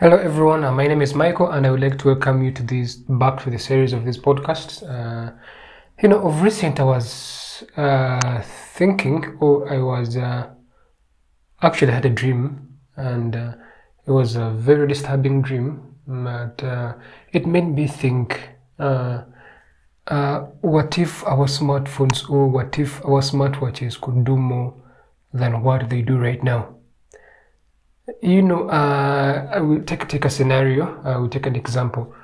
Hello everyone, uh, my name is Michael and I would like to welcome you to this back to the series of this podcast. Uh, you know, of recent I was uh, thinking or I was uh, actually had a dream and uh, it was a very disturbing dream but uh, it made me think what if our smartphones or what if our smartwatches could do more than what they do right now? You know, uh, I will take take a scenario. I will take an example.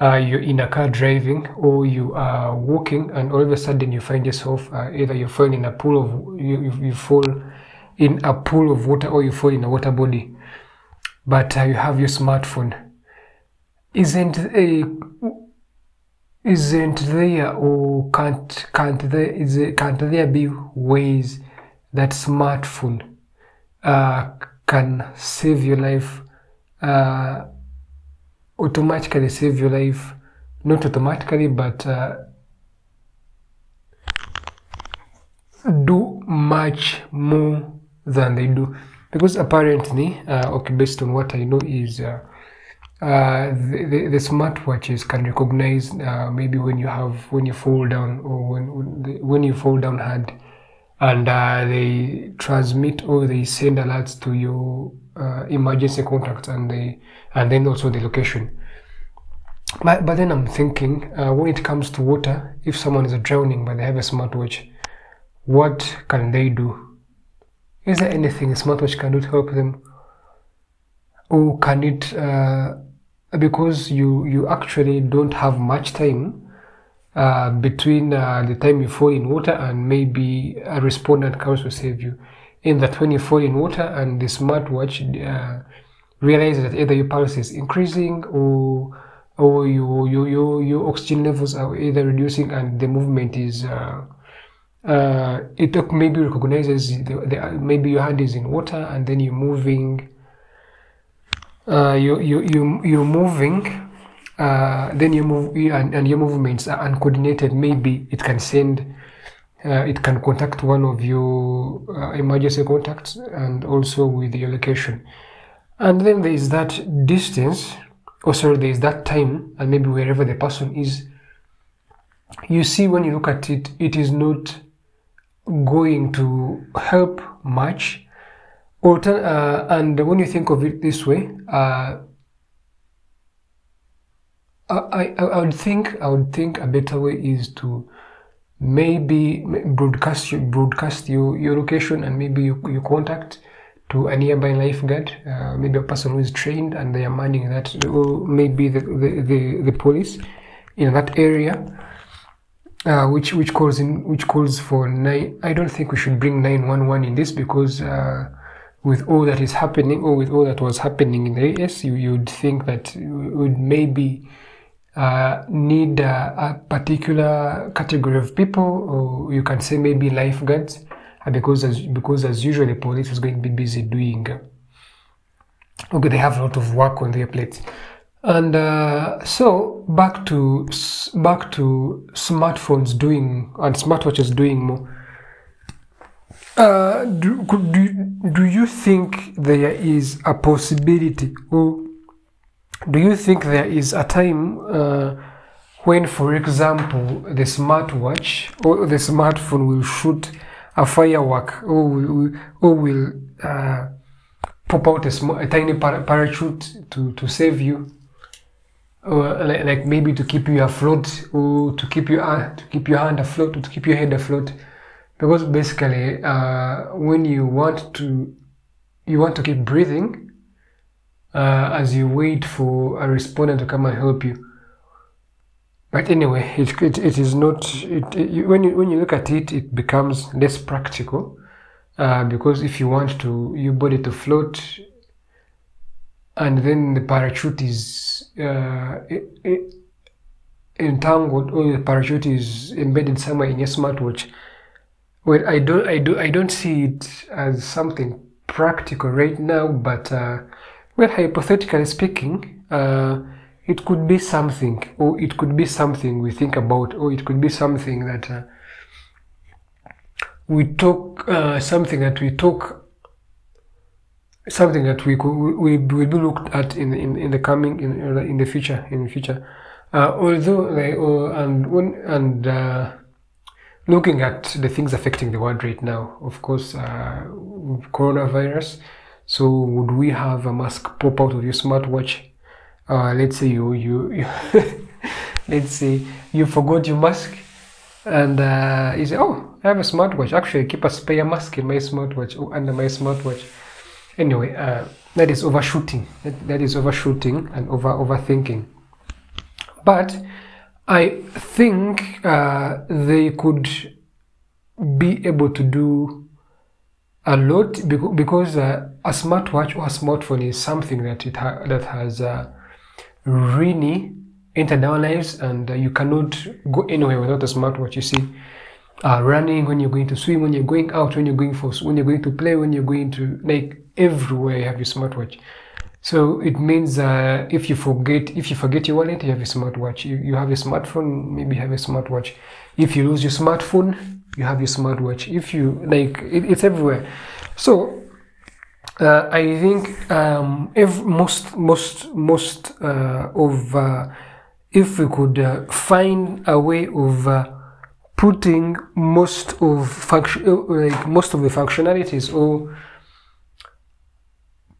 Uh, you're in a car driving, or you are walking, and all of a sudden you find yourself uh, either you fall in a pool of you, you, fall in a pool of water, or you fall in a water body. But uh, you have your smartphone. Isn't a isn't there or can't can't there is can't there be ways that smartphone uh, can save your life uh, automatically save your life. Not automatically but uh, do much more than they do. Because apparently uh, okay based on what i know is uh, uh, the, the, the smartwatches can recognize uh, maybe when you have when you fall down or when when, the, when you fall down hard and uh, they transmit or they send alerts to your uh, emergency contacts and they and then also the location. But, but then i'm thinking uh, when it comes to water if someone is drowning but they have a smartwatch what can they do? Is there anything a smartwatch can do to help them? Or can it uh, because you you actually don't have much time uh, between uh, the time you fall in water and maybe a respondent comes to save you. In that, when you fall in water and the smartwatch uh, realizes that either your pulse is increasing or or your your your your oxygen levels are either reducing and the movement is uh, uh, it maybe recognizes the, the, maybe your hand is in water and then you're moving uh, you you you you're moving uh, then you move and, and your movements are uncoordinated. Maybe it can send uh, it can contact one of your uh, emergency contacts and also with your location. And then there is that distance or sorry there is that time and maybe wherever the person is. You see when you look at it it is not going to help much. Or uh, and when you think of it this way uh, I, I, I would think I would think a better way is to maybe broadcast broadcast your, your location and maybe your, contact to a nearby lifeguard, uh, maybe a person who is trained and they are manning that, or maybe the, the, the, the police in that area, uh, which which calls in which calls for nine. I don't think we should bring nine one one in this because uh, with all that is happening, or with all that was happening in the US, you you'd think that would maybe uh, need uh, a particular category of people, or you can say maybe lifeguards, uh, because as because as usual the police is going to be busy doing. okay, they have a lot of work on their plates, and uh, so back to back to smartphones doing and smartwatches doing more. Uh, do, do, do you think there is a possibility or do you think there is a time uh, when, for example, the smartwatch or the smartphone will shoot a firework or will, or will uh, pop out a, a tiny par- parachute to, to save you? Or like, like, maybe to keep you afloat or to keep your, uh, to keep your hand afloat or to keep your head afloat. Because basically, uh, when you want to, you want to keep breathing, uh, as you wait for a respondent to come and help you. But anyway, it, it, it is not, it, it, when, you, when you look at it, it becomes less practical uh, because if you want to your body to float and then the parachute is uh, entangled or the parachute is embedded somewhere in your smartwatch, well, I don't, I do, I don't see it as something practical right now, but uh, well, hypothetically speaking, uh, it could be something, or it could be something we think about, or it could be something that uh, we talk, uh, something that we talk something that we could we will be looked at in in, in the coming in in the future in the future. Uh, although uh, and when and uh, looking at the things affecting the world right now, of course, coronavirus. So would we have a mask pop out of your smartwatch? Uh, let's say you you, you let's say you forgot your mask and uh, you say, oh, I have a smartwatch. Actually, I keep a spare mask in my smartwatch or under my smartwatch. Anyway, uh, that is overshooting. That, that is overshooting and over overthinking. But I think uh, they could be able to do a lot because uh, a smartwatch or a smartphone is something that it ha- that has uh, really entered our lives, and uh, you cannot go anywhere without a smartwatch. You see, uh, running when you're going to swim, when you're going out, when you're going for when you're going to play, when you're going to like everywhere you have your smartwatch. So it means uh, if you forget if you forget your wallet, you have a smartwatch. You, you have a smartphone, maybe you have a smartwatch. If you lose your smartphone, you have your smartwatch. If you like, it, it's everywhere. So uh, I think um, if most most most uh, of uh, if we could uh, find a way of uh, putting most of function like most of the functionalities or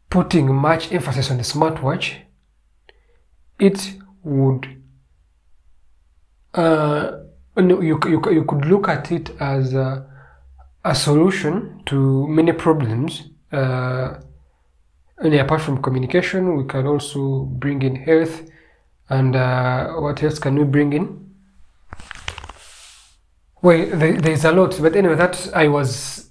putting much emphasis on the smartwatch, it would uh, you, you, you could look at it as a, a solution to many problems. Uh, and apart from communication, we can also bring in health. And uh, what else can we bring in? Well, there, there's a lot, but anyway, that I was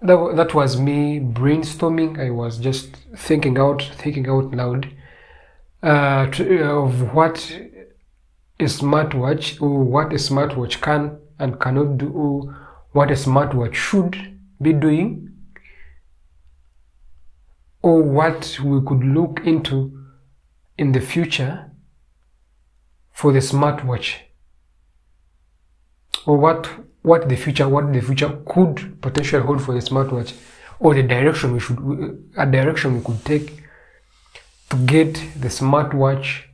that, that was me brainstorming. I was just thinking out, thinking out loud uh, to, of what a smartwatch or what a smartwatch can and cannot do, or what a smartwatch should be doing, or what we could look into in the future for the smartwatch, or what what the future what the future could potentially hold for the smartwatch, or the direction we should a direction we could take to get the smartwatch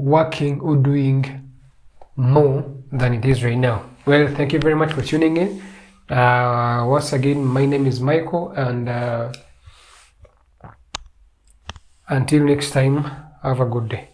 working or doing more than it is right now. Well, thank you very much for tuning in. Uh, once again, my name is Michael, and uh, until next time, have a good day.